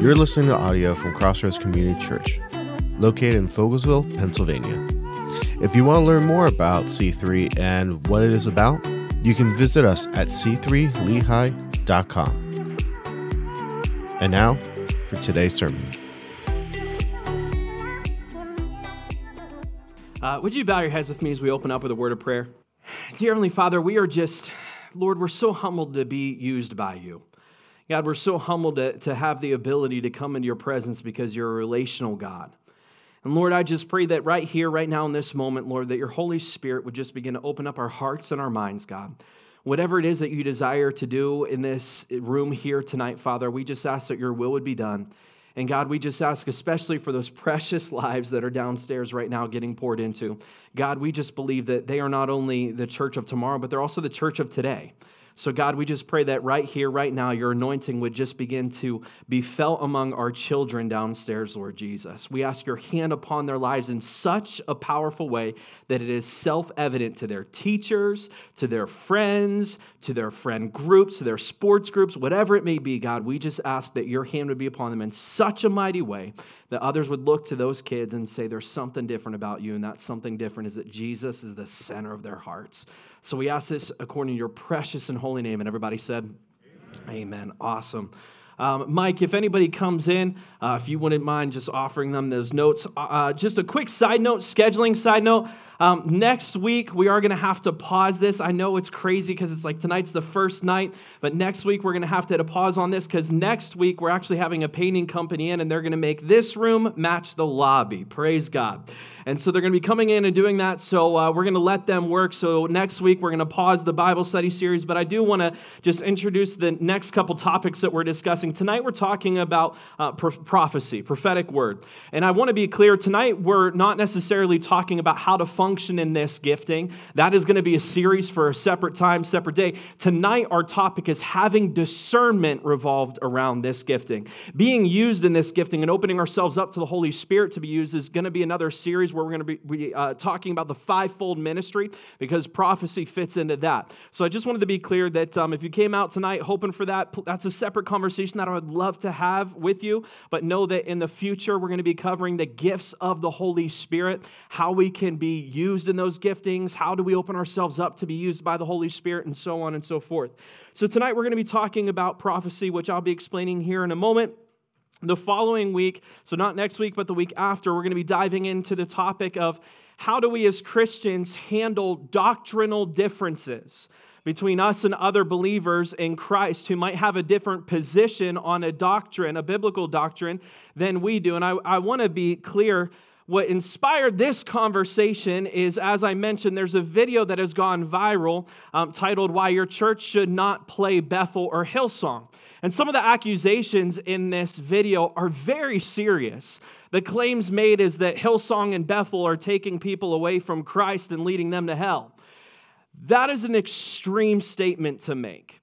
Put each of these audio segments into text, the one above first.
You're listening to audio from Crossroads Community Church, located in Fogelsville, Pennsylvania. If you want to learn more about C3 and what it is about, you can visit us at c3lehigh.com. And now for today's sermon. Uh, would you bow your heads with me as we open up with a word of prayer? Dear Heavenly Father, we are just, Lord, we're so humbled to be used by you. God, we're so humbled to, to have the ability to come into your presence because you're a relational God. And Lord, I just pray that right here, right now in this moment, Lord, that your Holy Spirit would just begin to open up our hearts and our minds, God. Whatever it is that you desire to do in this room here tonight, Father, we just ask that your will would be done. And God, we just ask, especially for those precious lives that are downstairs right now getting poured into. God, we just believe that they are not only the church of tomorrow, but they're also the church of today. So, God, we just pray that right here, right now, your anointing would just begin to be felt among our children downstairs, Lord Jesus. We ask your hand upon their lives in such a powerful way that it is self evident to their teachers, to their friends, to their friend groups, to their sports groups, whatever it may be, God. We just ask that your hand would be upon them in such a mighty way that others would look to those kids and say, There's something different about you, and that something different is that Jesus is the center of their hearts. So we ask this according to your precious and holy name. And everybody said, Amen. Amen. Awesome. Um, Mike, if anybody comes in, uh, if you wouldn't mind just offering them those notes. Uh, uh just a quick side note, scheduling side note. Um, next week, we are going to have to pause this. I know it's crazy because it's like tonight's the first night, but next week, we're going to have to, to pause on this because next week, we're actually having a painting company in and they're going to make this room match the lobby. Praise God. And so they're going to be coming in and doing that. So uh, we're going to let them work. So next week, we're going to pause the Bible study series. But I do want to just introduce the next couple topics that we're discussing. Tonight, we're talking about uh, pro- prophecy, prophetic word. And I want to be clear tonight, we're not necessarily talking about how to function in this gifting. That is going to be a series for a separate time, separate day. Tonight, our topic is having discernment revolved around this gifting. Being used in this gifting and opening ourselves up to the Holy Spirit to be used is going to be another series where we're going to be, be uh, talking about the fivefold ministry because prophecy fits into that. So I just wanted to be clear that um, if you came out tonight hoping for that, that's a separate conversation that I would love to have with you. But know that in the future, we're going to be covering the gifts of the Holy Spirit, how we can be used in those giftings, how do we open ourselves up to be used by the Holy Spirit, and so on and so forth. So tonight, we're going to be talking about prophecy, which I'll be explaining here in a moment. The following week, so not next week, but the week after, we're going to be diving into the topic of how do we as Christians handle doctrinal differences between us and other believers in Christ who might have a different position on a doctrine, a biblical doctrine, than we do. And I, I want to be clear. What inspired this conversation is, as I mentioned, there's a video that has gone viral um, titled Why Your Church Should Not Play Bethel or Hillsong. And some of the accusations in this video are very serious. The claims made is that Hillsong and Bethel are taking people away from Christ and leading them to hell. That is an extreme statement to make.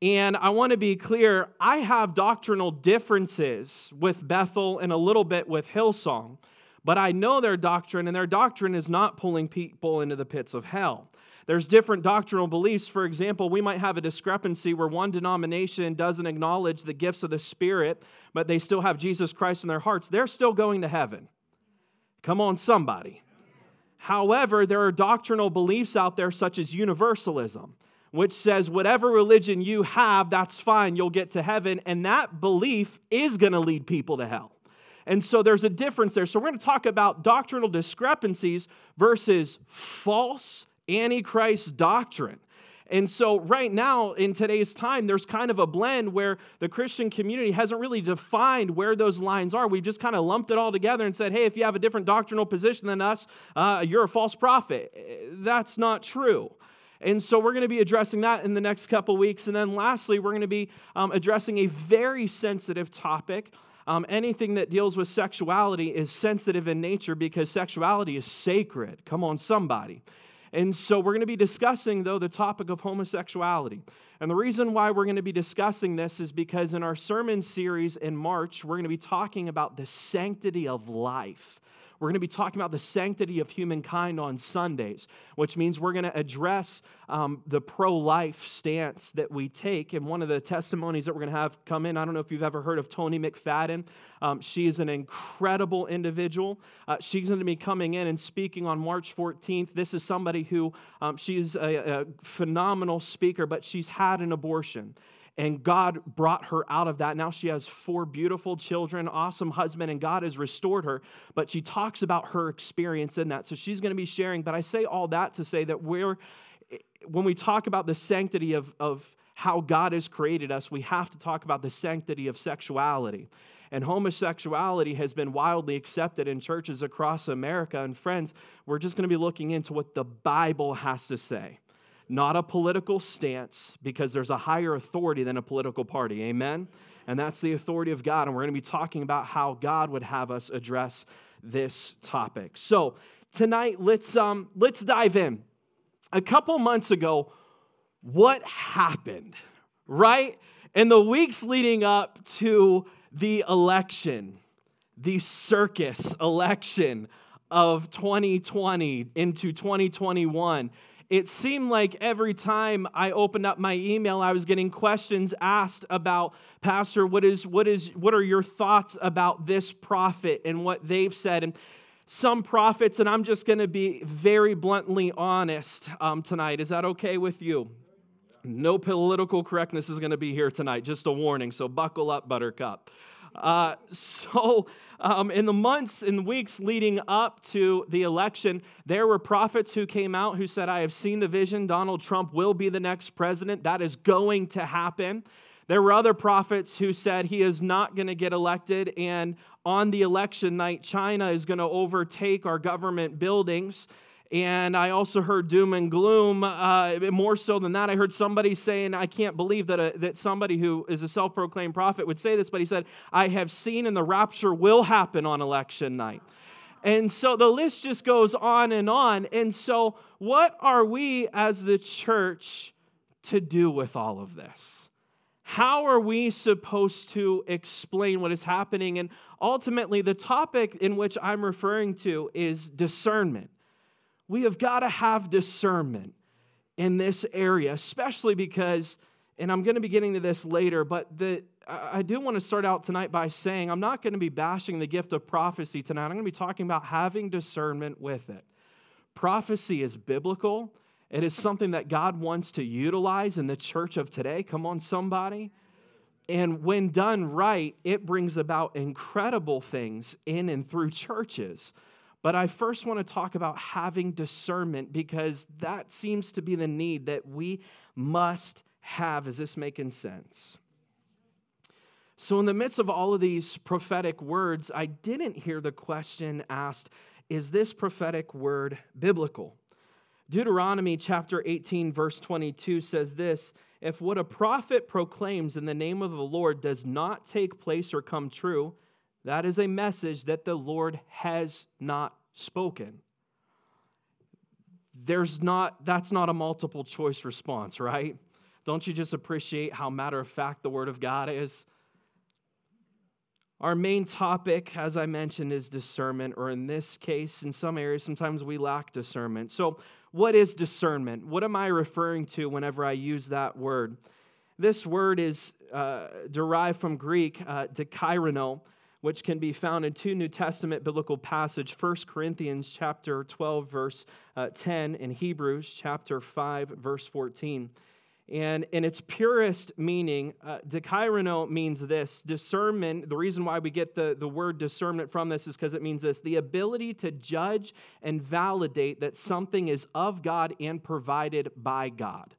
And I want to be clear I have doctrinal differences with Bethel and a little bit with Hillsong, but I know their doctrine, and their doctrine is not pulling people into the pits of hell. There's different doctrinal beliefs. For example, we might have a discrepancy where one denomination doesn't acknowledge the gifts of the Spirit, but they still have Jesus Christ in their hearts. They're still going to heaven. Come on, somebody. However, there are doctrinal beliefs out there, such as universalism, which says whatever religion you have, that's fine, you'll get to heaven. And that belief is going to lead people to hell. And so there's a difference there. So we're going to talk about doctrinal discrepancies versus false Antichrist doctrine. And so, right now, in today's time, there's kind of a blend where the Christian community hasn't really defined where those lines are. We just kind of lumped it all together and said, hey, if you have a different doctrinal position than us, uh, you're a false prophet. That's not true. And so, we're going to be addressing that in the next couple weeks. And then, lastly, we're going to be um, addressing a very sensitive topic. Um, anything that deals with sexuality is sensitive in nature because sexuality is sacred. Come on, somebody. And so we're going to be discussing, though, the topic of homosexuality. And the reason why we're going to be discussing this is because in our sermon series in March, we're going to be talking about the sanctity of life. We're going to be talking about the sanctity of humankind on Sundays, which means we're going to address um, the pro life stance that we take. And one of the testimonies that we're going to have come in, I don't know if you've ever heard of Toni McFadden. Um, she is an incredible individual. Uh, she's going to be coming in and speaking on March 14th. This is somebody who um, she's a, a phenomenal speaker, but she's had an abortion and God brought her out of that. Now she has four beautiful children, awesome husband, and God has restored her. But she talks about her experience in that. So she's going to be sharing. But I say all that to say that we're, when we talk about the sanctity of, of how God has created us, we have to talk about the sanctity of sexuality. And homosexuality has been wildly accepted in churches across America. And friends, we're just going to be looking into what the Bible has to say not a political stance, because there's a higher authority than a political party. Amen? And that's the authority of God. And we're going to be talking about how God would have us address this topic. So tonight, let's um, let's dive in. A couple months ago, what happened? Right? In the weeks leading up to the election, the circus election of 2020 into 2021 it seemed like every time I opened up my email, I was getting questions asked about, Pastor, what, is, what, is, what are your thoughts about this prophet and what they've said? And some prophets, and I'm just going to be very bluntly honest um, tonight. Is that okay with you? No political correctness is going to be here tonight, just a warning. So buckle up, Buttercup. Uh, so, um, in the months and weeks leading up to the election, there were prophets who came out who said, I have seen the vision. Donald Trump will be the next president. That is going to happen. There were other prophets who said he is not going to get elected, and on the election night, China is going to overtake our government buildings. And I also heard doom and gloom. Uh, more so than that, I heard somebody saying, I can't believe that, a, that somebody who is a self proclaimed prophet would say this, but he said, I have seen and the rapture will happen on election night. And so the list just goes on and on. And so, what are we as the church to do with all of this? How are we supposed to explain what is happening? And ultimately, the topic in which I'm referring to is discernment we have got to have discernment in this area, especially because, and I'm going to be getting to this later, but the, I do want to start out tonight by saying I'm not going to be bashing the gift of prophecy tonight. I'm going to be talking about having discernment with it. Prophecy is biblical, it is something that God wants to utilize in the church of today. Come on, somebody. And when done right, it brings about incredible things in and through churches. But I first want to talk about having discernment because that seems to be the need that we must have. Is this making sense? So, in the midst of all of these prophetic words, I didn't hear the question asked Is this prophetic word biblical? Deuteronomy chapter 18, verse 22 says this If what a prophet proclaims in the name of the Lord does not take place or come true, that is a message that the Lord has not spoken. There's not, that's not a multiple choice response, right? Don't you just appreciate how matter of fact the Word of God is? Our main topic, as I mentioned, is discernment, or in this case, in some areas, sometimes we lack discernment. So, what is discernment? What am I referring to whenever I use that word? This word is uh, derived from Greek, uh, which can be found in two New Testament biblical passages, 1 Corinthians chapter 12 verse uh, 10 and Hebrews chapter 5 verse 14. And in its purest meaning, uh, means this discernment. The reason why we get the, the word discernment from this is because it means this the ability to judge and validate that something is of God and provided by God.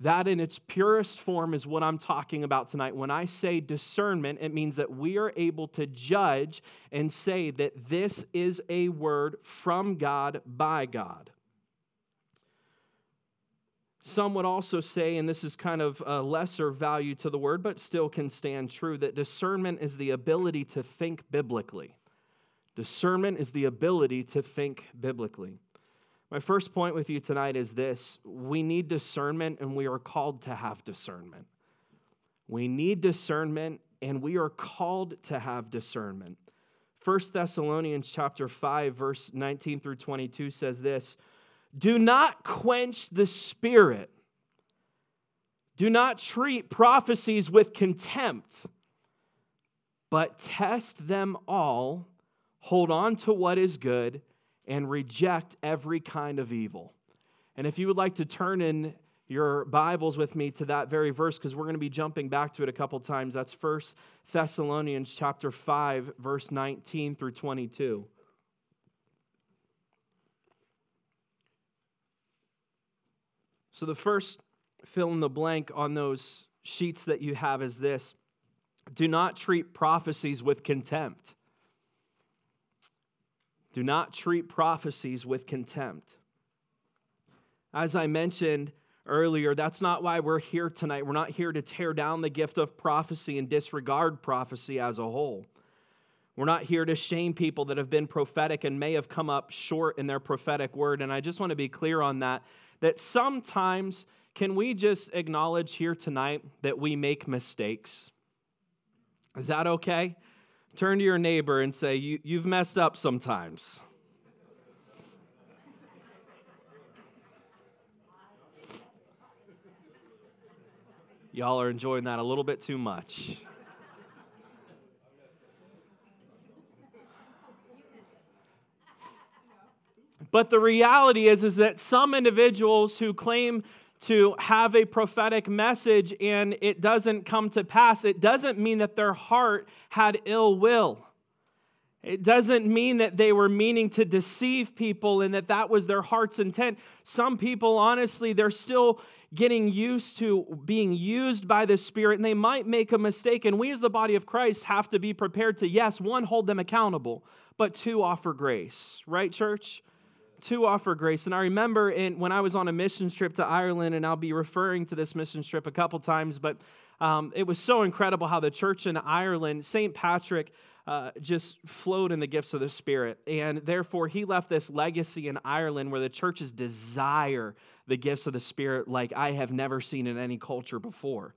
That, in its purest form, is what I'm talking about tonight. When I say discernment, it means that we are able to judge and say that this is a word from God by God. Some would also say, and this is kind of a lesser value to the word, but still can stand true, that discernment is the ability to think biblically. Discernment is the ability to think biblically. My first point with you tonight is this we need discernment, and we are called to have discernment. We need discernment, and we are called to have discernment. 1 Thessalonians chapter 5 verse 19 through 22 says this, "Do not quench the spirit. Do not treat prophecies with contempt, but test them all, hold on to what is good, and reject every kind of evil." And if you would like to turn in your Bibles with me to that very verse because we're going to be jumping back to it a couple times. That's First Thessalonians chapter 5 verse 19 through 22. So the first fill in the blank on those sheets that you have is this. Do not treat prophecies with contempt. Do not treat prophecies with contempt. As I mentioned, earlier, that's not why we're here tonight. We're not here to tear down the gift of prophecy and disregard prophecy as a whole. We're not here to shame people that have been prophetic and may have come up short in their prophetic word. And I just want to be clear on that that sometimes can we just acknowledge here tonight that we make mistakes? Is that okay? Turn to your neighbor and say, you, You've messed up sometimes. Y'all are enjoying that a little bit too much. But the reality is, is that some individuals who claim to have a prophetic message and it doesn't come to pass, it doesn't mean that their heart had ill will. It doesn't mean that they were meaning to deceive people and that that was their heart's intent. Some people, honestly, they're still getting used to being used by the Spirit, and they might make a mistake. And we, as the body of Christ, have to be prepared to, yes, one, hold them accountable, but two, offer grace. Right, church? Two, offer grace. And I remember in, when I was on a mission trip to Ireland, and I'll be referring to this mission trip a couple times, but um, it was so incredible how the church in Ireland, St. Patrick, uh, just flowed in the gifts of the Spirit. And therefore, he left this legacy in Ireland where the churches desire the gifts of the Spirit like I have never seen in any culture before.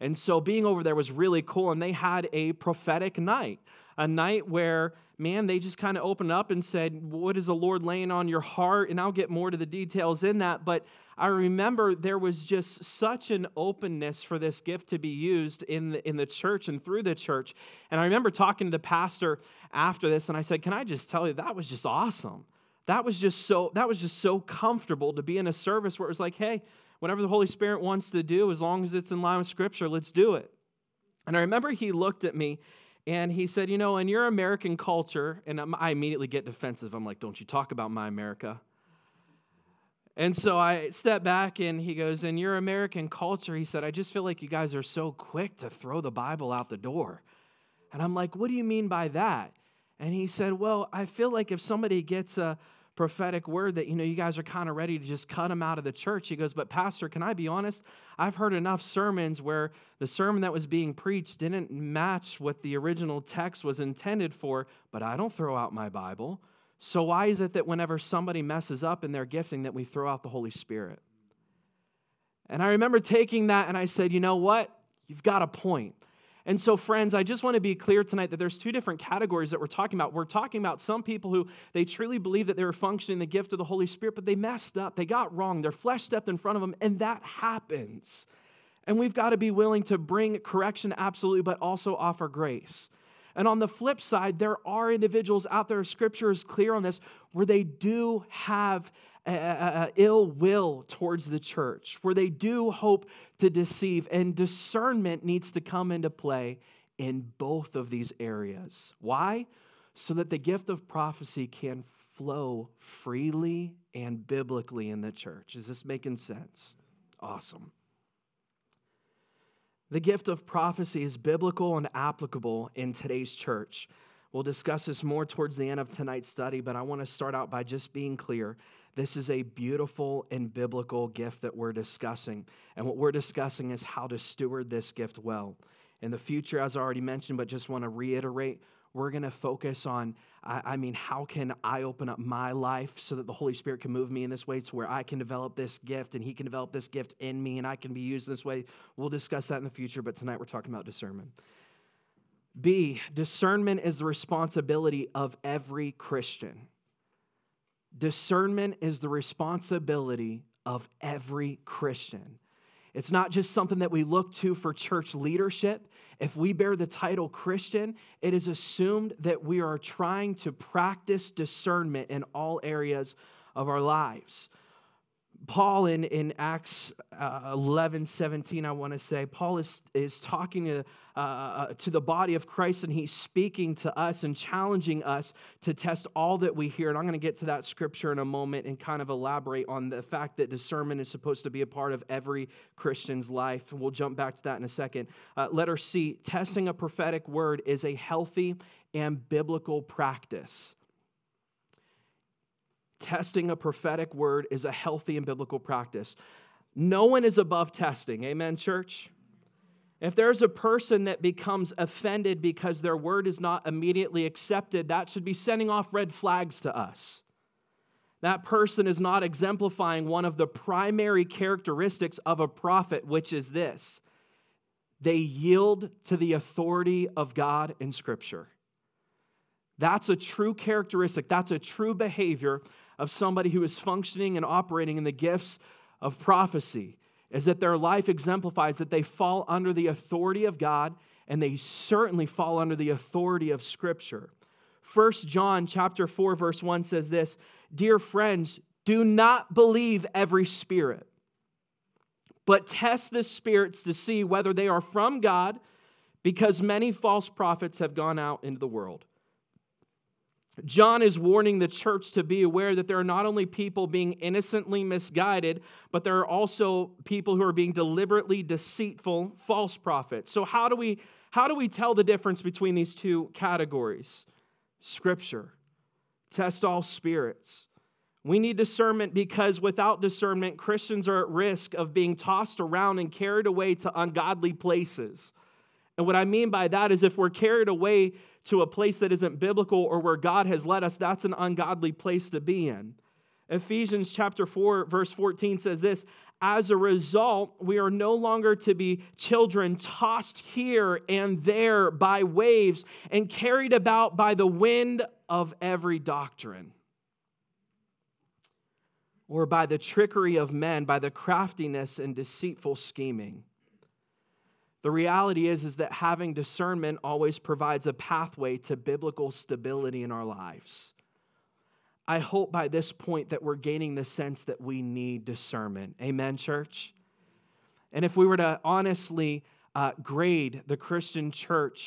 And so being over there was really cool. And they had a prophetic night, a night where, man, they just kind of opened up and said, What is the Lord laying on your heart? And I'll get more to the details in that. But I remember there was just such an openness for this gift to be used in the, in the church and through the church. And I remember talking to the pastor after this, and I said, Can I just tell you, that was just awesome that was just so that was just so comfortable to be in a service where it was like hey whatever the holy spirit wants to do as long as it's in line with scripture let's do it and i remember he looked at me and he said you know in your american culture and i immediately get defensive. I'm like don't you talk about my america? And so i step back and he goes in your american culture he said i just feel like you guys are so quick to throw the bible out the door. And i'm like what do you mean by that? And he said, Well, I feel like if somebody gets a prophetic word that, you know, you guys are kind of ready to just cut them out of the church. He goes, But, Pastor, can I be honest? I've heard enough sermons where the sermon that was being preached didn't match what the original text was intended for, but I don't throw out my Bible. So, why is it that whenever somebody messes up in their gifting, that we throw out the Holy Spirit? And I remember taking that and I said, You know what? You've got a point. And so, friends, I just want to be clear tonight that there's two different categories that we're talking about. We're talking about some people who they truly believe that they were functioning the gift of the Holy Spirit, but they messed up. They got wrong. Their flesh stepped in front of them, and that happens. And we've got to be willing to bring correction, absolutely, but also offer grace. And on the flip side, there are individuals out there, scripture is clear on this, where they do have uh, ill will towards the church, where they do hope to deceive, and discernment needs to come into play in both of these areas. Why? So that the gift of prophecy can flow freely and biblically in the church. Is this making sense? Awesome. The gift of prophecy is biblical and applicable in today's church. We'll discuss this more towards the end of tonight's study, but I want to start out by just being clear this is a beautiful and biblical gift that we're discussing. And what we're discussing is how to steward this gift well. In the future, as I already mentioned, but just want to reiterate, we're going to focus on, I, mean, how can I open up my life so that the Holy Spirit can move me in this way to where I can develop this gift and He can develop this gift in me and I can be used this way. We'll discuss that in the future, but tonight we're talking about discernment. B, discernment is the responsibility of every Christian. Discernment is the responsibility of every Christian. It's not just something that we look to for church leadership. If we bear the title Christian, it is assumed that we are trying to practice discernment in all areas of our lives. Paul in, in Acts uh, 11, 17, I want to say, Paul is, is talking to, uh, uh, to the body of Christ and he's speaking to us and challenging us to test all that we hear. And I'm going to get to that scripture in a moment and kind of elaborate on the fact that discernment is supposed to be a part of every Christian's life. And we'll jump back to that in a second. Uh, letter C testing a prophetic word is a healthy and biblical practice testing a prophetic word is a healthy and biblical practice. No one is above testing. Amen, church? If there's a person that becomes offended because their word is not immediately accepted, that should be sending off red flags to us. That person is not exemplifying one of the primary characteristics of a prophet, which is this they yield to the authority of God in Scripture. That's a true characteristic, that's a true behavior of somebody who is functioning and operating in the gifts of prophecy is that their life exemplifies that they fall under the authority of God and they certainly fall under the authority of scripture. 1 John chapter 4 verse 1 says this, "Dear friends, do not believe every spirit, but test the spirits to see whether they are from God, because many false prophets have gone out into the world." John is warning the church to be aware that there are not only people being innocently misguided, but there are also people who are being deliberately deceitful false prophets. So how do we how do we tell the difference between these two categories? Scripture. Test all spirits. We need discernment because without discernment, Christians are at risk of being tossed around and carried away to ungodly places. And what I mean by that is if we're carried away to a place that isn't biblical or where God has led us, that's an ungodly place to be in. Ephesians chapter 4 verse 14 says this, as a result, we are no longer to be children tossed here and there by waves and carried about by the wind of every doctrine or by the trickery of men, by the craftiness and deceitful scheming. The reality is, is that having discernment always provides a pathway to biblical stability in our lives. I hope by this point that we're gaining the sense that we need discernment. Amen, church? And if we were to honestly uh, grade the Christian church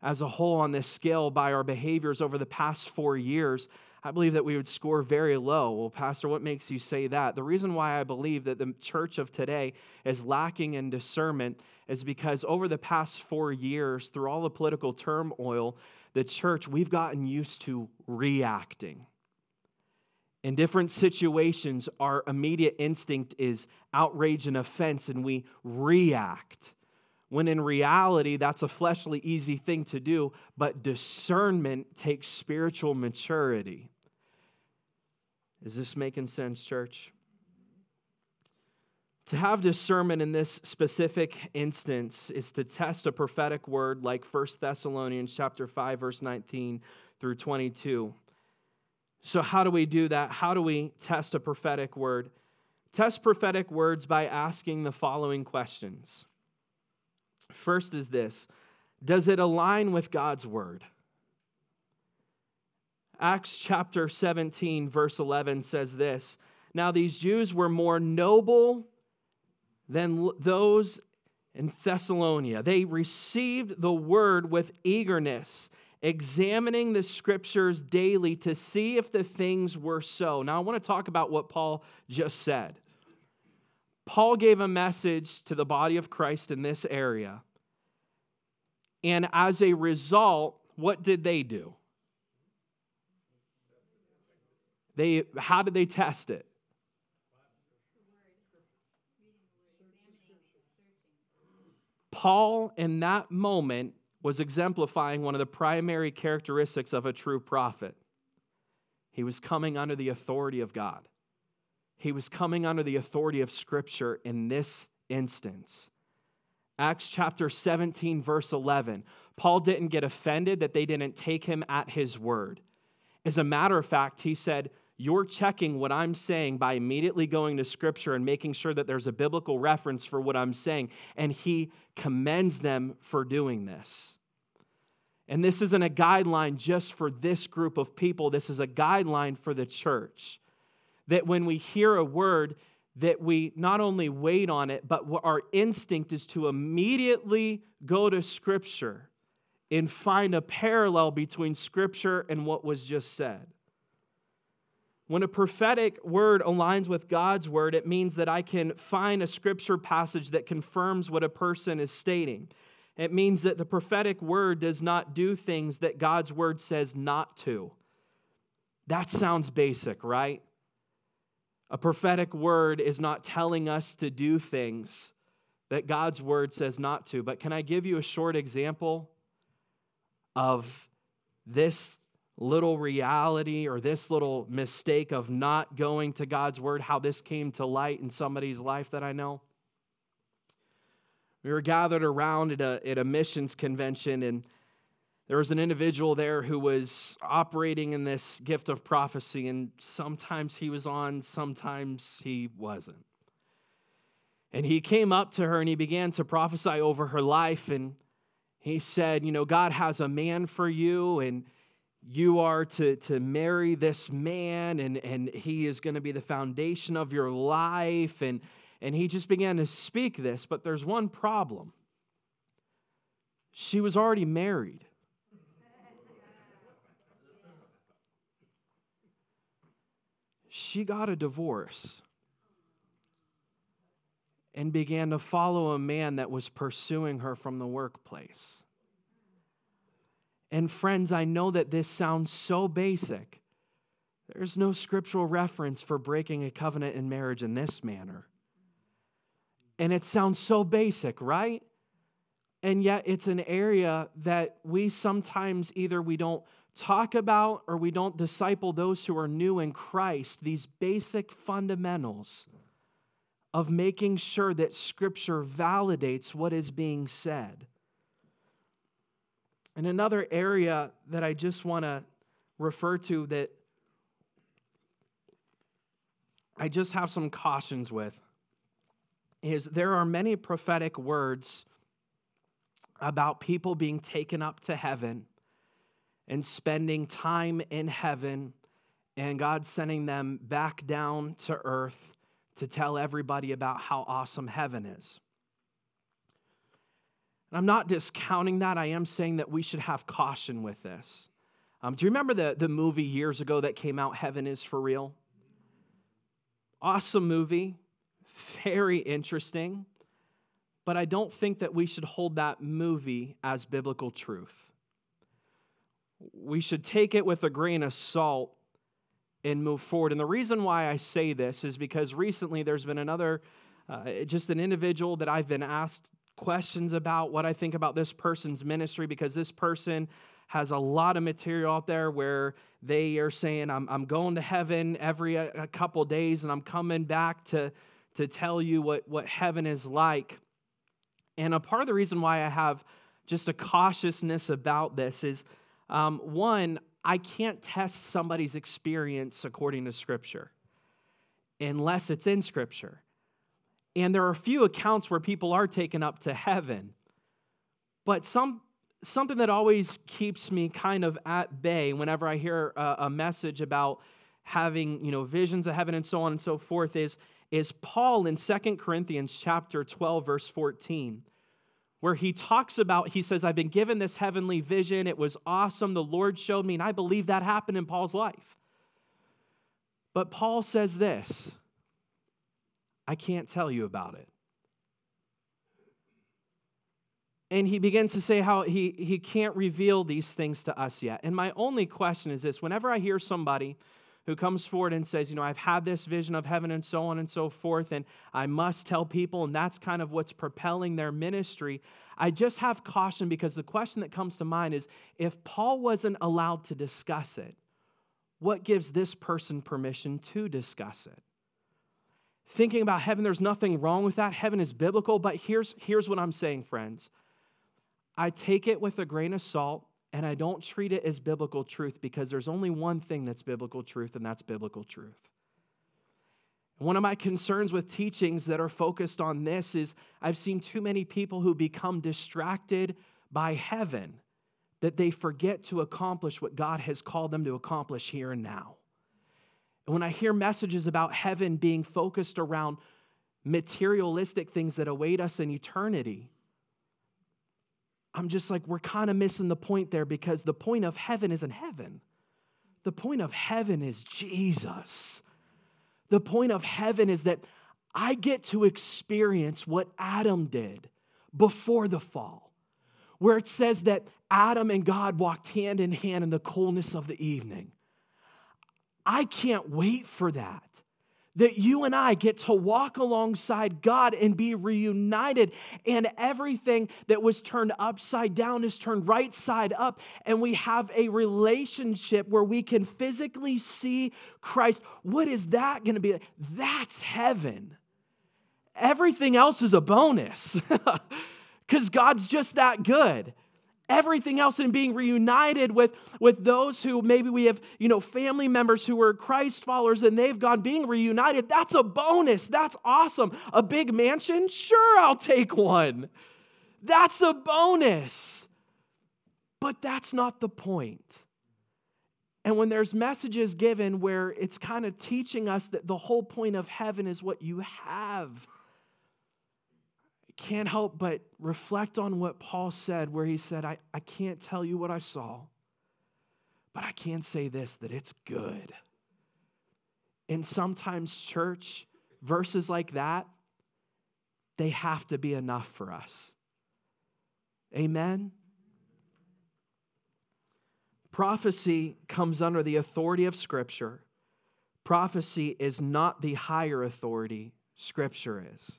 as a whole on this scale by our behaviors over the past four years, I believe that we would score very low. Well, Pastor, what makes you say that? The reason why I believe that the church of today is lacking in discernment is because over the past four years, through all the political turmoil, the church, we've gotten used to reacting. In different situations, our immediate instinct is outrage and offense, and we react. When in reality, that's a fleshly, easy thing to do, but discernment takes spiritual maturity. Is this making sense, church? To have discernment in this specific instance is to test a prophetic word like 1 Thessalonians chapter 5 verse 19 through 22. So how do we do that? How do we test a prophetic word? Test prophetic words by asking the following questions. First is this, does it align with God's word? Acts chapter 17 verse 11 says this, now these Jews were more noble than those in Thessalonia. They received the word with eagerness, examining the scriptures daily to see if the things were so. Now, I want to talk about what Paul just said. Paul gave a message to the body of Christ in this area. And as a result, what did they do? They, how did they test it? Paul, in that moment, was exemplifying one of the primary characteristics of a true prophet. He was coming under the authority of God. He was coming under the authority of Scripture in this instance. Acts chapter 17, verse 11. Paul didn't get offended that they didn't take him at his word. As a matter of fact, he said, You're checking what I'm saying by immediately going to scripture and making sure that there's a biblical reference for what I'm saying. And he commends them for doing this. And this isn't a guideline just for this group of people, this is a guideline for the church. That when we hear a word, that we not only wait on it, but our instinct is to immediately go to Scripture and find a parallel between Scripture and what was just said. When a prophetic word aligns with God's word, it means that I can find a scripture passage that confirms what a person is stating. It means that the prophetic word does not do things that God's word says not to. That sounds basic, right? A prophetic word is not telling us to do things that God's word says not to. But can I give you a short example of this little reality or this little mistake of not going to God's word, how this came to light in somebody's life that I know? We were gathered around at a, at a missions convention, and there was an individual there who was operating in this gift of prophecy, and sometimes he was on, sometimes he wasn't. And he came up to her and he began to prophesy over her life, and he said, You know, God has a man for you, and you are to, to marry this man, and, and he is going to be the foundation of your life. And and he just began to speak this, but there's one problem. She was already married. She got a divorce and began to follow a man that was pursuing her from the workplace. And friends, I know that this sounds so basic. There's no scriptural reference for breaking a covenant in marriage in this manner. And it sounds so basic, right? And yet it's an area that we sometimes either we don't talk about or we don't disciple those who are new in Christ, these basic fundamentals of making sure that Scripture validates what is being said. And another area that I just want to refer to that I just have some cautions with is there are many prophetic words about people being taken up to heaven and spending time in heaven and God sending them back down to earth to tell everybody about how awesome heaven is. And I'm not discounting that. I am saying that we should have caution with this. Um, do you remember the, the movie years ago that came out, Heaven is for Real? Awesome movie very interesting, but I don't think that we should hold that movie as biblical truth. We should take it with a grain of salt and move forward. And the reason why I say this is because recently there's been another, uh, just an individual that I've been asked questions about what I think about this person's ministry because this person has a lot of material out there where they are saying, I'm, I'm going to heaven every a, a couple days and I'm coming back to, to tell you what, what heaven is like. And a part of the reason why I have just a cautiousness about this is um, one, I can't test somebody's experience according to Scripture unless it's in Scripture. And there are a few accounts where people are taken up to heaven. But some, something that always keeps me kind of at bay whenever I hear a, a message about having you know, visions of heaven and so on and so forth is is Paul in Second Corinthians chapter 12 verse 14 where he talks about he says I've been given this heavenly vision it was awesome the Lord showed me and I believe that happened in Paul's life. But Paul says this I can't tell you about it. And he begins to say how he, he can't reveal these things to us yet. And my only question is this whenever I hear somebody who comes forward and says, You know, I've had this vision of heaven and so on and so forth, and I must tell people, and that's kind of what's propelling their ministry. I just have caution because the question that comes to mind is if Paul wasn't allowed to discuss it, what gives this person permission to discuss it? Thinking about heaven, there's nothing wrong with that. Heaven is biblical, but here's, here's what I'm saying, friends. I take it with a grain of salt and I don't treat it as biblical truth because there's only one thing that's biblical truth, and that's biblical truth. One of my concerns with teachings that are focused on this is I've seen too many people who become distracted by heaven that they forget to accomplish what God has called them to accomplish here and now. And when I hear messages about heaven being focused around materialistic things that await us in eternity, I'm just like, we're kind of missing the point there because the point of heaven isn't heaven. The point of heaven is Jesus. The point of heaven is that I get to experience what Adam did before the fall, where it says that Adam and God walked hand in hand in the coolness of the evening. I can't wait for that that you and I get to walk alongside God and be reunited, and everything that was turned upside down is turned right side up, and we have a relationship where we can physically see Christ. What is that going to be? That's heaven. Everything else is a bonus because God's just that good everything else and being reunited with, with those who maybe we have, you know, family members who are Christ followers and they've gone being reunited. That's a bonus. That's awesome. A big mansion? Sure, I'll take one. That's a bonus. But that's not the point. And when there's messages given where it's kind of teaching us that the whole point of heaven is what you have can't help but reflect on what Paul said, where he said, I, I can't tell you what I saw, but I can say this that it's good. And sometimes, church, verses like that, they have to be enough for us. Amen? Prophecy comes under the authority of Scripture. Prophecy is not the higher authority, Scripture is.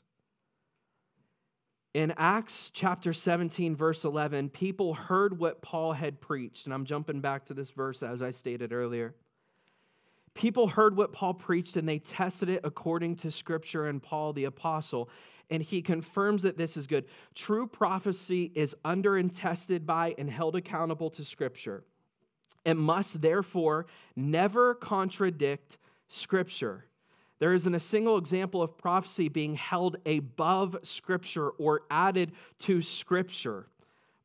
In Acts chapter 17, verse 11, people heard what Paul had preached. And I'm jumping back to this verse as I stated earlier. People heard what Paul preached and they tested it according to Scripture and Paul the Apostle. And he confirms that this is good. True prophecy is under and tested by and held accountable to Scripture. It must therefore never contradict Scripture. There isn't a single example of prophecy being held above Scripture or added to Scripture,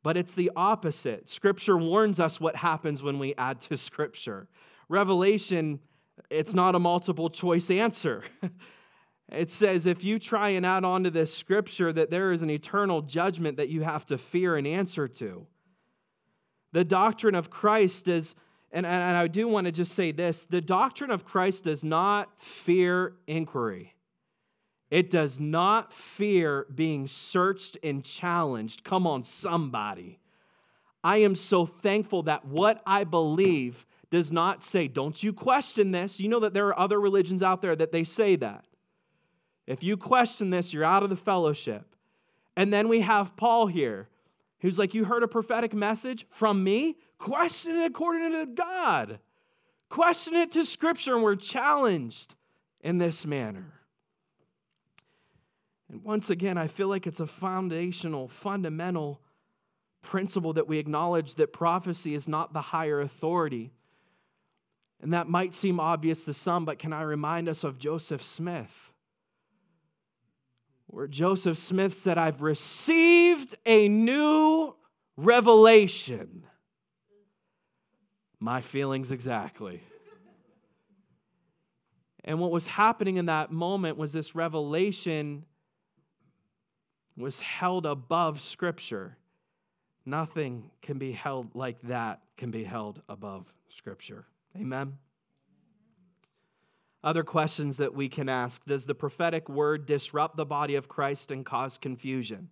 but it's the opposite. Scripture warns us what happens when we add to Scripture. Revelation, it's not a multiple choice answer. It says if you try and add on to this scripture that there is an eternal judgment that you have to fear and answer to. The doctrine of Christ is and, and I do want to just say this the doctrine of Christ does not fear inquiry. It does not fear being searched and challenged. Come on, somebody. I am so thankful that what I believe does not say, don't you question this. You know that there are other religions out there that they say that. If you question this, you're out of the fellowship. And then we have Paul here, who's like, You heard a prophetic message from me? Question it according to God. Question it to Scripture, and we're challenged in this manner. And once again, I feel like it's a foundational, fundamental principle that we acknowledge that prophecy is not the higher authority. And that might seem obvious to some, but can I remind us of Joseph Smith? Where Joseph Smith said, I've received a new revelation. My feelings exactly. And what was happening in that moment was this revelation was held above Scripture. Nothing can be held like that can be held above Scripture. Amen. Other questions that we can ask Does the prophetic word disrupt the body of Christ and cause confusion?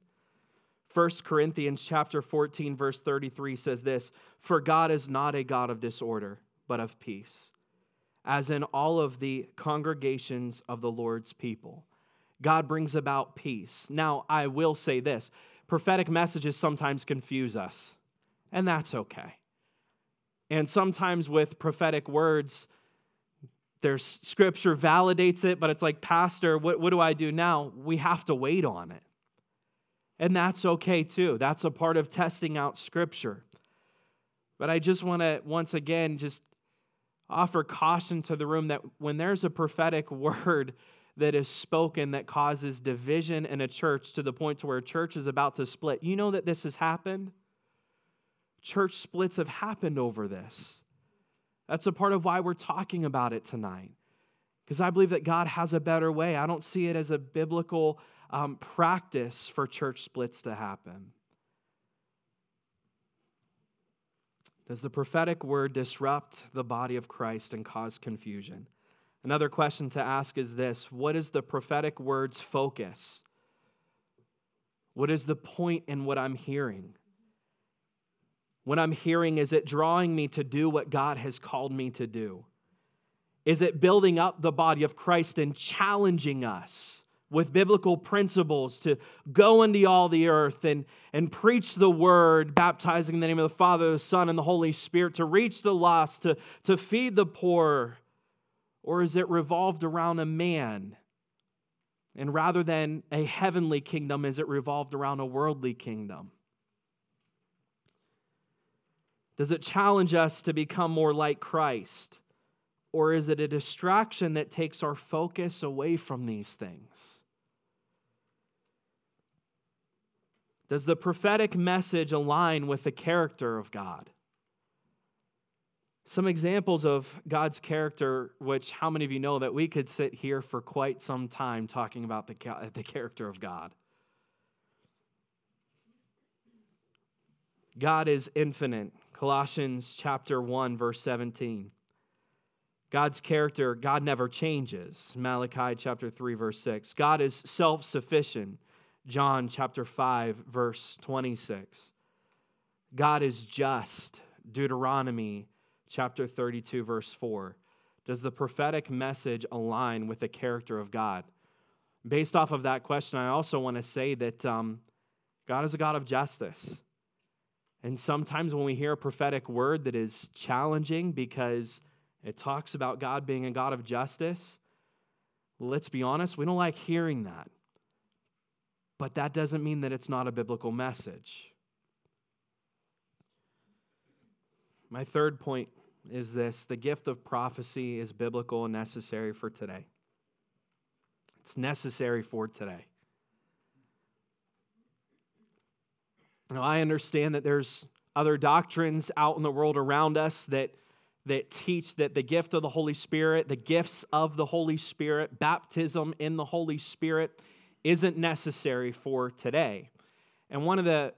1 Corinthians chapter 14 verse 33 says this, "For God is not a God of disorder, but of peace, as in all of the congregations of the Lord's people." God brings about peace. Now, I will say this, prophetic messages sometimes confuse us, and that's okay. And sometimes with prophetic words, there's scripture validates it, but it's like, Pastor, what, what do I do now? We have to wait on it. And that's okay too. That's a part of testing out Scripture. But I just want to once again just offer caution to the room that when there's a prophetic word that is spoken that causes division in a church to the point to where a church is about to split, you know that this has happened? Church splits have happened over this. That's a part of why we're talking about it tonight. Because I believe that God has a better way. I don't see it as a biblical um, practice for church splits to happen. Does the prophetic word disrupt the body of Christ and cause confusion? Another question to ask is this What is the prophetic word's focus? What is the point in what I'm hearing? What I'm hearing, is it drawing me to do what God has called me to do? Is it building up the body of Christ and challenging us with biblical principles to go into all the earth and, and preach the word, baptizing in the name of the Father, the Son, and the Holy Spirit, to reach the lost, to, to feed the poor? Or is it revolved around a man? And rather than a heavenly kingdom, is it revolved around a worldly kingdom? Does it challenge us to become more like Christ? Or is it a distraction that takes our focus away from these things? Does the prophetic message align with the character of God? Some examples of God's character, which how many of you know that we could sit here for quite some time talking about the, the character of God? God is infinite. Colossians chapter 1 verse 17. God's character, God never changes. Malachi chapter 3 verse 6. God is self-sufficient. John chapter 5 verse 26. God is just. Deuteronomy chapter 32 verse 4. Does the prophetic message align with the character of God? Based off of that question, I also want to say that um, God is a God of justice. And sometimes when we hear a prophetic word that is challenging because it talks about God being a God of justice, let's be honest, we don't like hearing that. But that doesn't mean that it's not a biblical message. My third point is this the gift of prophecy is biblical and necessary for today. It's necessary for today. Now, I understand that there's other doctrines out in the world around us that, that teach that the gift of the Holy Spirit, the gifts of the Holy Spirit, baptism in the Holy Spirit isn't necessary for today. And one of the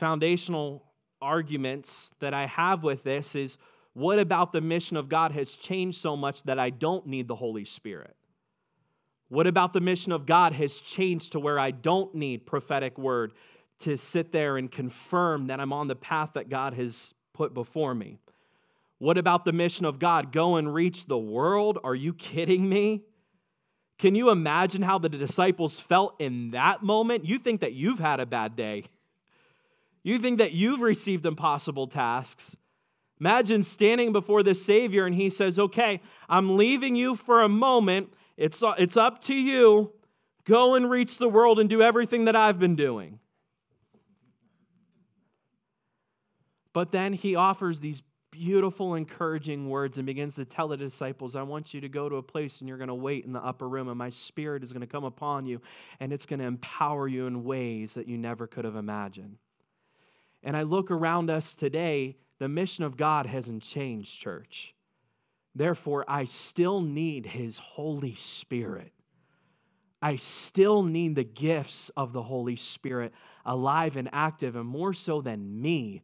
foundational arguments that I have with this is what about the mission of God has changed so much that I don't need the Holy Spirit? What about the mission of God has changed to where I don't need prophetic word? To sit there and confirm that I'm on the path that God has put before me. What about the mission of God? Go and reach the world? Are you kidding me? Can you imagine how the disciples felt in that moment? You think that you've had a bad day. You think that you've received impossible tasks. Imagine standing before the Savior and He says, Okay, I'm leaving you for a moment. It's, it's up to you. Go and reach the world and do everything that I've been doing. But then he offers these beautiful, encouraging words and begins to tell the disciples, I want you to go to a place and you're going to wait in the upper room, and my spirit is going to come upon you, and it's going to empower you in ways that you never could have imagined. And I look around us today, the mission of God hasn't changed, church. Therefore, I still need His Holy Spirit. I still need the gifts of the Holy Spirit alive and active, and more so than me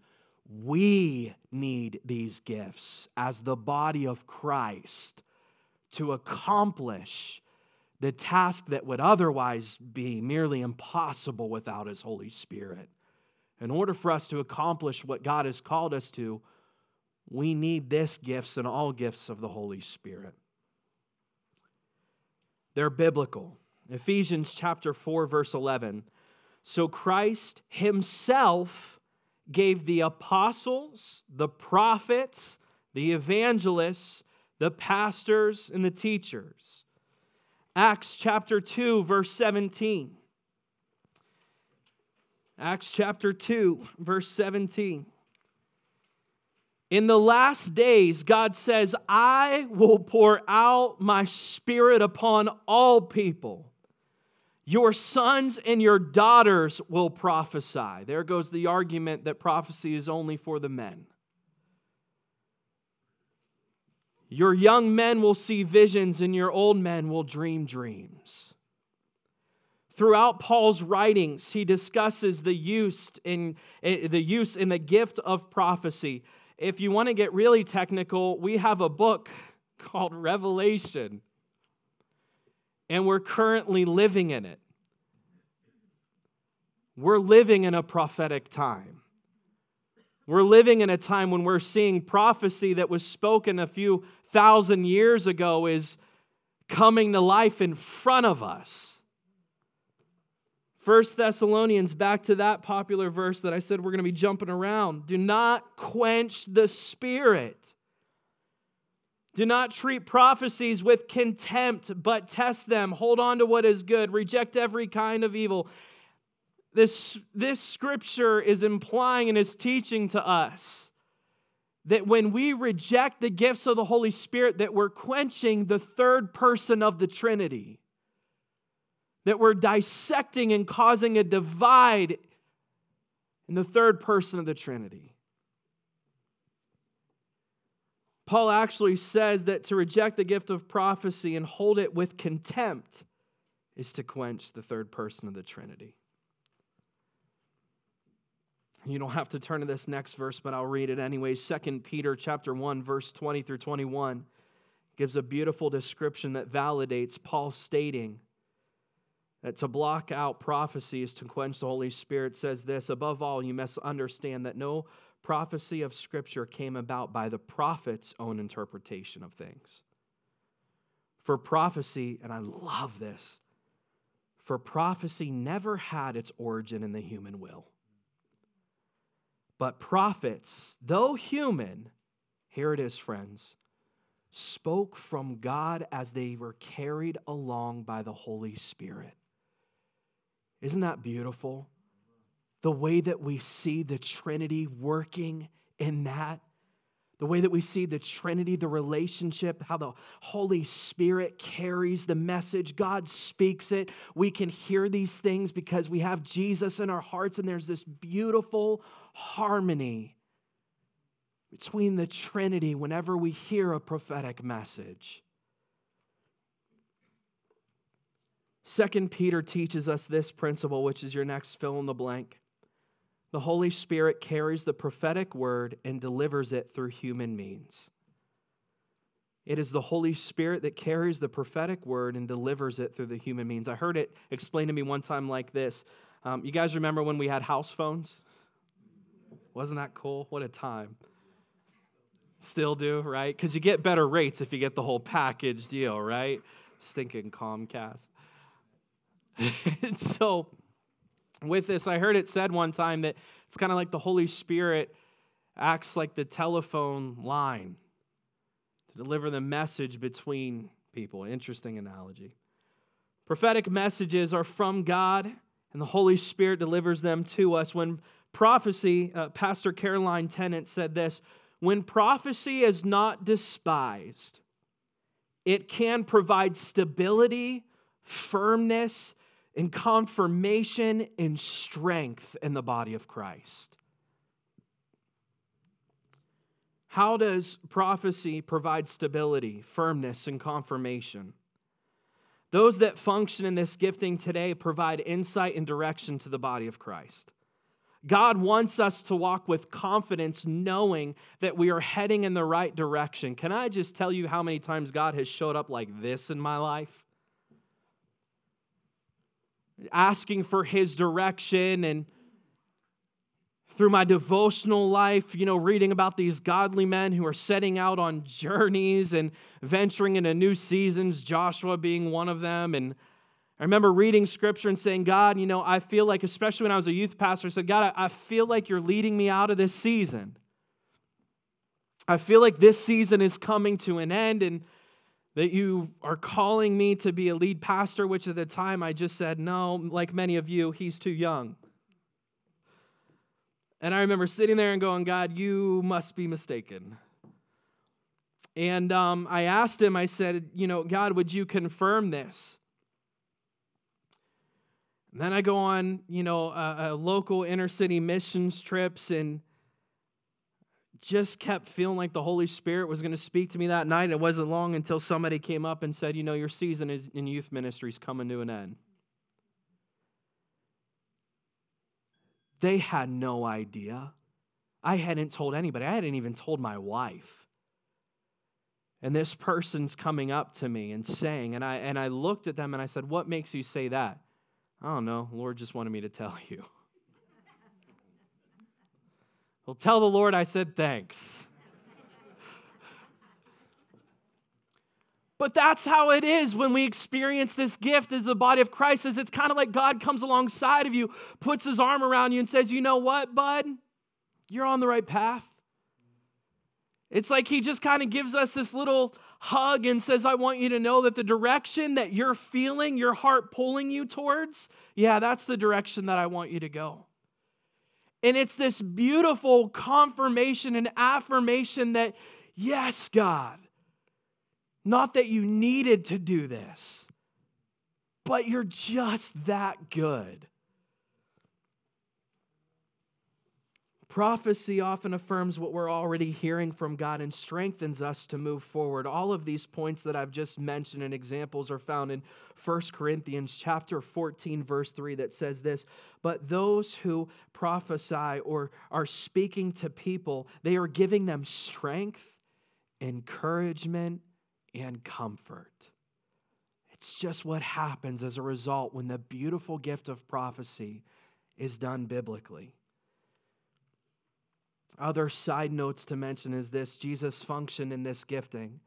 we need these gifts as the body of Christ to accomplish the task that would otherwise be merely impossible without His Holy Spirit. In order for us to accomplish what God has called us to, we need this gifts and all gifts of the Holy Spirit. They're biblical. Ephesians chapter 4 verse 11. So Christ himself gave the apostles, the prophets, the evangelists, the pastors, and the teachers. Acts chapter 2, verse 17. Acts chapter 2, verse 17. In the last days, God says, I will pour out my spirit upon all people. Your sons and your daughters will prophesy. There goes the argument that prophecy is only for the men. Your young men will see visions, and your old men will dream dreams. Throughout Paul's writings, he discusses the use in eh, the use in the gift of prophecy. If you want to get really technical, we have a book called Revelation, and we're currently living in it. We're living in a prophetic time. We're living in a time when we're seeing prophecy that was spoken a few thousand years ago is coming to life in front of us. First Thessalonians, back to that popular verse that I said we're going to be jumping around. Do not quench the spirit. Do not treat prophecies with contempt, but test them. Hold on to what is good. Reject every kind of evil. This, this scripture is implying and is teaching to us that when we reject the gifts of the Holy Spirit, that we're quenching the third person of the Trinity that we're dissecting and causing a divide in the third person of the Trinity. Paul actually says that to reject the gift of prophecy and hold it with contempt is to quench the third person of the Trinity. You don't have to turn to this next verse, but I'll read it anyway. 2 Peter chapter 1 verse 20 through 21 gives a beautiful description that validates Paul stating that to block out prophecy is to quench the Holy Spirit says this above all, you must understand that no prophecy of Scripture came about by the prophet's own interpretation of things. For prophecy, and I love this, for prophecy never had its origin in the human will. But prophets, though human, here it is, friends, spoke from God as they were carried along by the Holy Spirit. Isn't that beautiful? The way that we see the Trinity working in that. The way that we see the Trinity, the relationship, how the Holy Spirit carries the message. God speaks it. We can hear these things because we have Jesus in our hearts, and there's this beautiful harmony between the Trinity whenever we hear a prophetic message. Second Peter teaches us this principle, which is your next fill in the blank. The Holy Spirit carries the prophetic word and delivers it through human means. It is the Holy Spirit that carries the prophetic word and delivers it through the human means. I heard it explained to me one time like this. Um, you guys remember when we had house phones? Wasn't that cool? What a time. Still do, right? Because you get better rates if you get the whole package deal, right? Stinking Comcast. so, with this, I heard it said one time that it's kind of like the Holy Spirit acts like the telephone line to deliver the message between people. Interesting analogy. Prophetic messages are from God, and the Holy Spirit delivers them to us. When prophecy, uh, Pastor Caroline Tennant said this when prophecy is not despised, it can provide stability, firmness, in confirmation and strength in the body of Christ. How does prophecy provide stability, firmness, and confirmation? Those that function in this gifting today provide insight and direction to the body of Christ. God wants us to walk with confidence, knowing that we are heading in the right direction. Can I just tell you how many times God has showed up like this in my life? Asking for his direction and through my devotional life, you know, reading about these godly men who are setting out on journeys and venturing into new seasons, Joshua being one of them. And I remember reading scripture and saying, God, you know, I feel like, especially when I was a youth pastor, I said, God, I feel like you're leading me out of this season. I feel like this season is coming to an end. And that you are calling me to be a lead pastor, which at the time I just said, no, like many of you, he's too young. And I remember sitting there and going, God, you must be mistaken. And um, I asked him, I said, You know, God, would you confirm this? And then I go on, you know, a, a local inner city missions trips and just kept feeling like the Holy Spirit was going to speak to me that night. It wasn't long until somebody came up and said, You know, your season in youth ministry is coming to an end. They had no idea. I hadn't told anybody, I hadn't even told my wife. And this person's coming up to me and saying, and I, and I looked at them and I said, What makes you say that? I don't know. Lord just wanted me to tell you. Well, tell the Lord I said thanks. But that's how it is when we experience this gift as the body of Christ. Is it's kind of like God comes alongside of you, puts his arm around you, and says, "You know what, bud? You're on the right path." It's like he just kind of gives us this little hug and says, I want you to know that the direction that you're feeling your heart pulling you towards, yeah, that's the direction that I want you to go. And it's this beautiful confirmation and affirmation that, yes, God, not that you needed to do this, but you're just that good. Prophecy often affirms what we're already hearing from God and strengthens us to move forward. All of these points that I've just mentioned and examples are found in 1 Corinthians chapter 14 verse 3 that says this, but those who prophesy or are speaking to people, they are giving them strength, encouragement, and comfort. It's just what happens as a result when the beautiful gift of prophecy is done biblically. Other side notes to mention is this Jesus functioned in this gifting.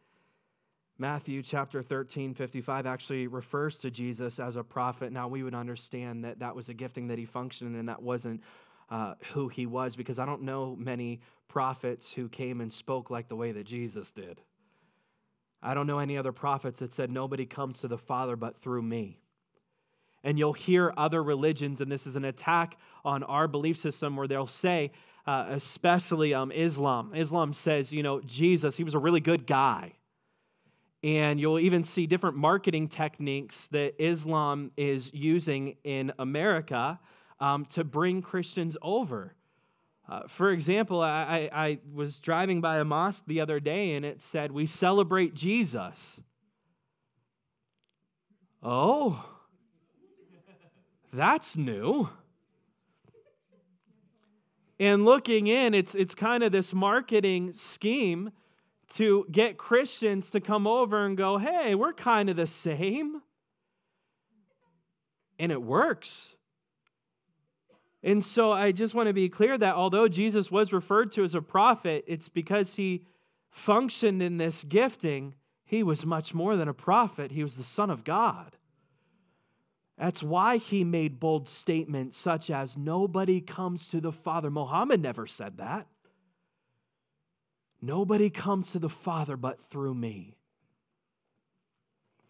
Matthew chapter 13, 55 actually refers to Jesus as a prophet. Now, we would understand that that was a gifting that he functioned in, and that wasn't uh, who he was, because I don't know many prophets who came and spoke like the way that Jesus did. I don't know any other prophets that said, Nobody comes to the Father but through me. And you'll hear other religions, and this is an attack on our belief system, where they'll say, uh, especially um, Islam. Islam says, you know, Jesus, he was a really good guy. And you'll even see different marketing techniques that Islam is using in America um, to bring Christians over. Uh, for example, I, I, I was driving by a mosque the other day and it said, We celebrate Jesus. Oh, that's new and looking in, it's, it's kind of this marketing scheme to get Christians to come over and go, hey, we're kind of the same. And it works. And so I just want to be clear that although Jesus was referred to as a prophet, it's because he functioned in this gifting. He was much more than a prophet, he was the Son of God. That's why he made bold statements such as, Nobody comes to the Father. Muhammad never said that. Nobody comes to the Father but through me.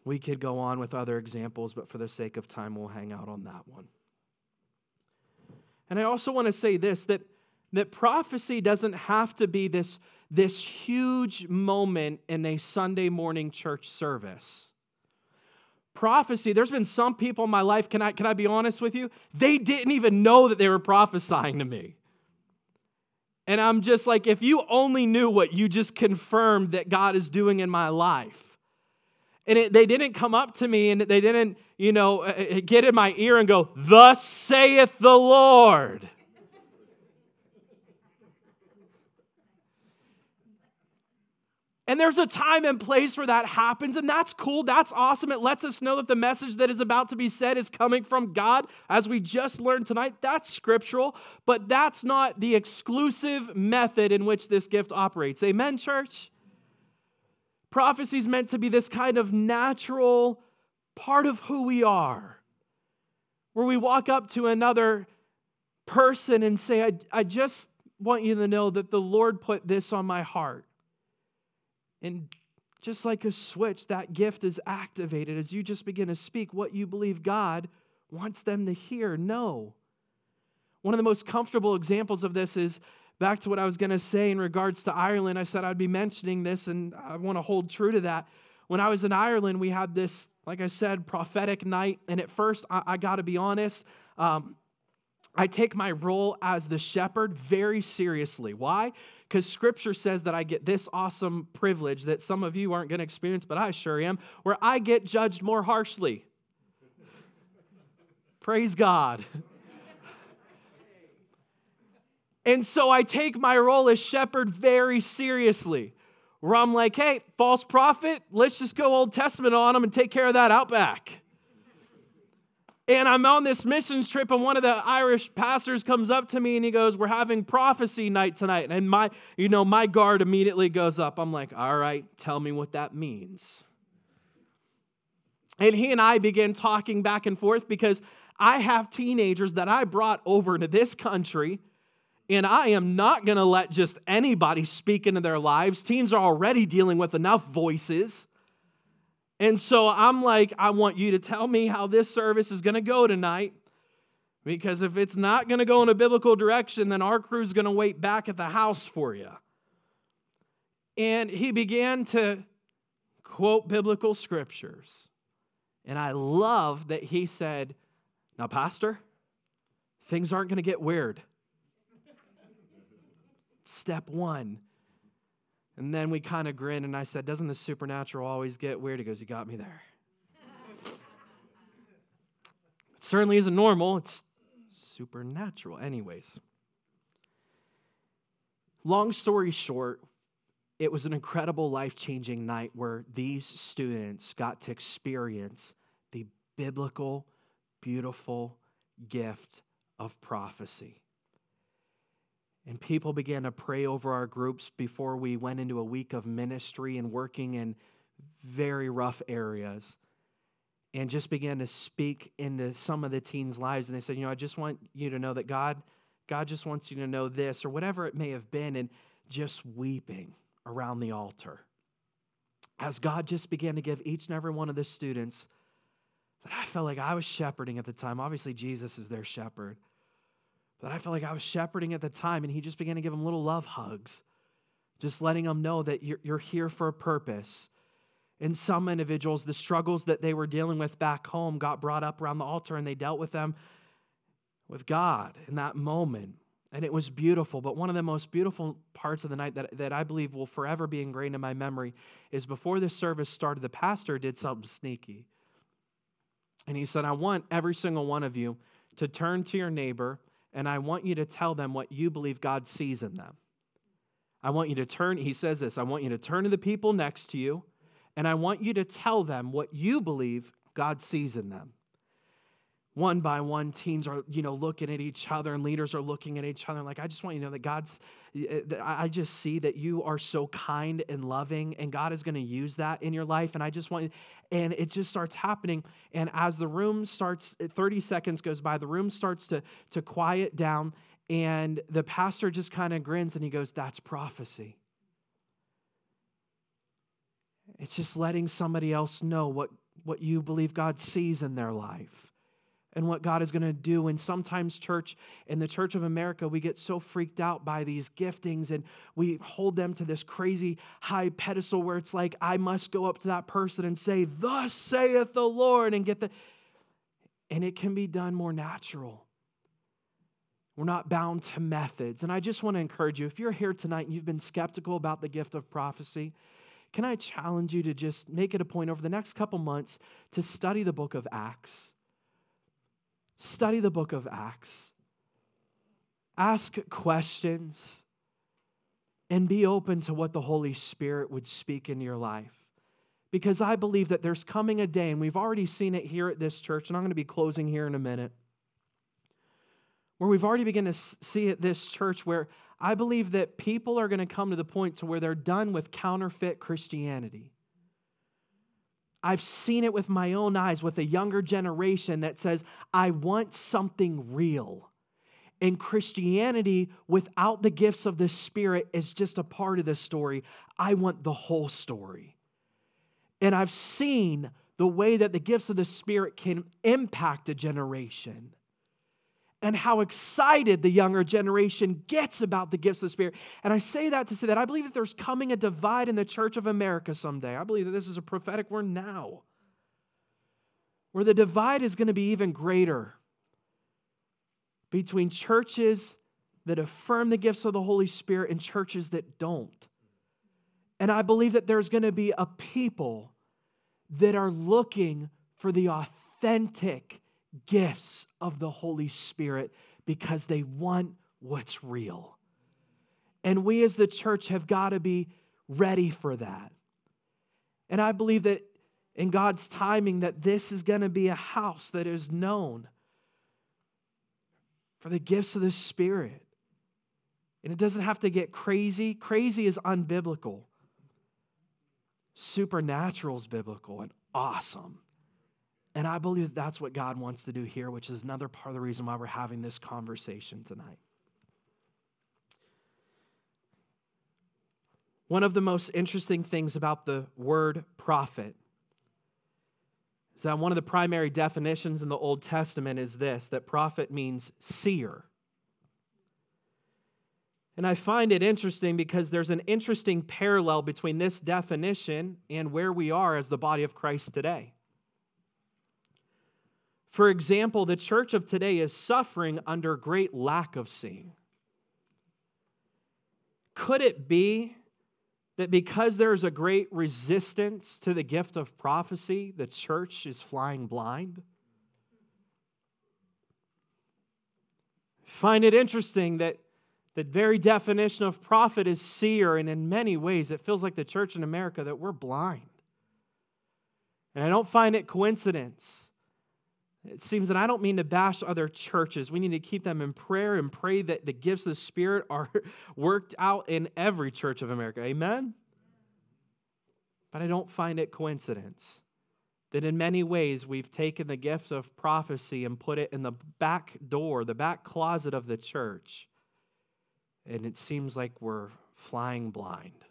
We could go on with other examples, but for the sake of time, we'll hang out on that one. And I also want to say this that, that prophecy doesn't have to be this, this huge moment in a Sunday morning church service prophecy, there's been some people in my life, can I, can I be honest with you? They didn't even know that they were prophesying to me. And I'm just like, if you only knew what you just confirmed that God is doing in my life. And it, they didn't come up to me and they didn't, you know, uh, uh, get in my ear and go, Thus saith the Lord. And there's a time and place where that happens, and that's cool. That's awesome. It lets us know that the message that is about to be said is coming from God, as we just learned tonight. That's scriptural, but that's not the exclusive method in which this gift operates. Amen, church? Prophecy is meant to be this kind of natural part of who we are, where we walk up to another person and say, I, I just want you to know that the Lord put this on my heart. And just like a switch, that gift is activated as you just begin to speak what you believe God wants them to hear. No. One of the most comfortable examples of this is back to what I was going to say in regards to Ireland. I said I'd be mentioning this, and I want to hold true to that. When I was in Ireland, we had this, like I said, prophetic night. And at first, I, I got to be honest, um, I take my role as the shepherd very seriously. Why? Because scripture says that I get this awesome privilege that some of you aren't going to experience, but I sure am, where I get judged more harshly. Praise God. And so I take my role as shepherd very seriously, where I'm like, hey, false prophet, let's just go Old Testament on them and take care of that out back. And I'm on this missions trip, and one of the Irish pastors comes up to me and he goes, We're having prophecy night tonight. And my, you know, my guard immediately goes up. I'm like, All right, tell me what that means. And he and I began talking back and forth because I have teenagers that I brought over to this country and I am not going to let just anybody speak into their lives. Teens are already dealing with enough voices. And so I'm like, I want you to tell me how this service is going to go tonight. Because if it's not going to go in a biblical direction, then our crew's going to wait back at the house for you. And he began to quote biblical scriptures. And I love that he said, Now, Pastor, things aren't going to get weird step one. And then we kind of grinned, and I said, Doesn't the supernatural always get weird? He goes, You got me there. it certainly isn't normal, it's supernatural. Anyways, long story short, it was an incredible life changing night where these students got to experience the biblical, beautiful gift of prophecy. And people began to pray over our groups before we went into a week of ministry and working in very rough areas. And just began to speak into some of the teens' lives. And they said, You know, I just want you to know that God, God just wants you to know this, or whatever it may have been, and just weeping around the altar. As God just began to give each and every one of the students that I felt like I was shepherding at the time. Obviously, Jesus is their shepherd. But I felt like I was shepherding at the time, and he just began to give them little love hugs, just letting them know that you're, you're here for a purpose. And some individuals, the struggles that they were dealing with back home got brought up around the altar, and they dealt with them with God in that moment. And it was beautiful. But one of the most beautiful parts of the night that, that I believe will forever be ingrained in my memory is before the service started, the pastor did something sneaky. And he said, I want every single one of you to turn to your neighbor and I want you to tell them what you believe God sees in them. I want you to turn, he says this, I want you to turn to the people next to you, and I want you to tell them what you believe God sees in them one by one teens are you know looking at each other and leaders are looking at each other. Like i just want you to know that god's i just see that you are so kind and loving and god is going to use that in your life. And i just want and it just starts happening. And as the room starts 30 seconds goes by the room starts to to quiet down and the pastor just kind of grins and he goes that's prophecy. It's just letting somebody else know what what you believe god sees in their life and what God is going to do. And sometimes, church, in the Church of America, we get so freaked out by these giftings and we hold them to this crazy high pedestal where it's like, I must go up to that person and say, Thus saith the Lord, and get the. And it can be done more natural. We're not bound to methods. And I just want to encourage you if you're here tonight and you've been skeptical about the gift of prophecy, can I challenge you to just make it a point over the next couple months to study the book of Acts? Study the book of Acts. Ask questions and be open to what the Holy Spirit would speak in your life. Because I believe that there's coming a day, and we've already seen it here at this church, and I'm going to be closing here in a minute, where we've already begun to see at this church where I believe that people are going to come to the point to where they're done with counterfeit Christianity. I've seen it with my own eyes with a younger generation that says, I want something real. And Christianity without the gifts of the Spirit is just a part of the story. I want the whole story. And I've seen the way that the gifts of the Spirit can impact a generation. And how excited the younger generation gets about the gifts of the Spirit. And I say that to say that I believe that there's coming a divide in the church of America someday. I believe that this is a prophetic word now, where the divide is going to be even greater between churches that affirm the gifts of the Holy Spirit and churches that don't. And I believe that there's going to be a people that are looking for the authentic gifts of the Holy Spirit because they want what's real. And we as the church have got to be ready for that. And I believe that in God's timing that this is going to be a house that is known for the gifts of the Spirit. And it doesn't have to get crazy. Crazy is unbiblical. Supernatural is biblical and awesome. And I believe that's what God wants to do here, which is another part of the reason why we're having this conversation tonight. One of the most interesting things about the word prophet is that one of the primary definitions in the Old Testament is this that prophet means seer. And I find it interesting because there's an interesting parallel between this definition and where we are as the body of Christ today. For example, the church of today is suffering under great lack of seeing. Could it be that because there's a great resistance to the gift of prophecy, the church is flying blind? Find it interesting that the very definition of prophet is seer, and in many ways, it feels like the church in America that we're blind. And I don't find it coincidence it seems that I don't mean to bash other churches. We need to keep them in prayer and pray that the gifts of the Spirit are worked out in every church of America. Amen? But I don't find it coincidence that in many ways we've taken the gifts of prophecy and put it in the back door, the back closet of the church. And it seems like we're flying blind.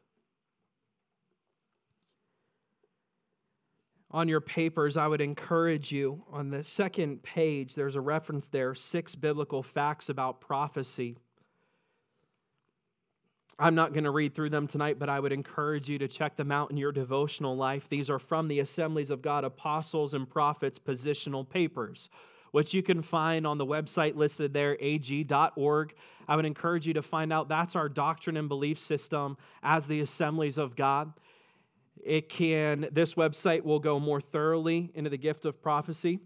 On your papers, I would encourage you on the second page, there's a reference there six biblical facts about prophecy. I'm not going to read through them tonight, but I would encourage you to check them out in your devotional life. These are from the Assemblies of God Apostles and Prophets positional papers, which you can find on the website listed there, ag.org. I would encourage you to find out that's our doctrine and belief system as the Assemblies of God. It can, this website will go more thoroughly into the gift of prophecy.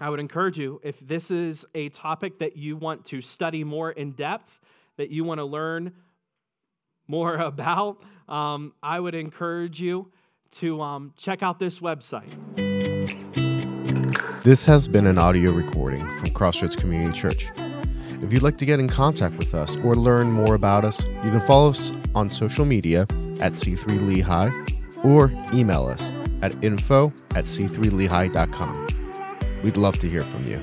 I would encourage you, if this is a topic that you want to study more in depth, that you want to learn more about, um, I would encourage you to um, check out this website. This has been an audio recording from Crossroads Community Church. If you'd like to get in contact with us or learn more about us, you can follow us on social media at C3 Lehigh or email us at info at c3lehigh.com. We'd love to hear from you.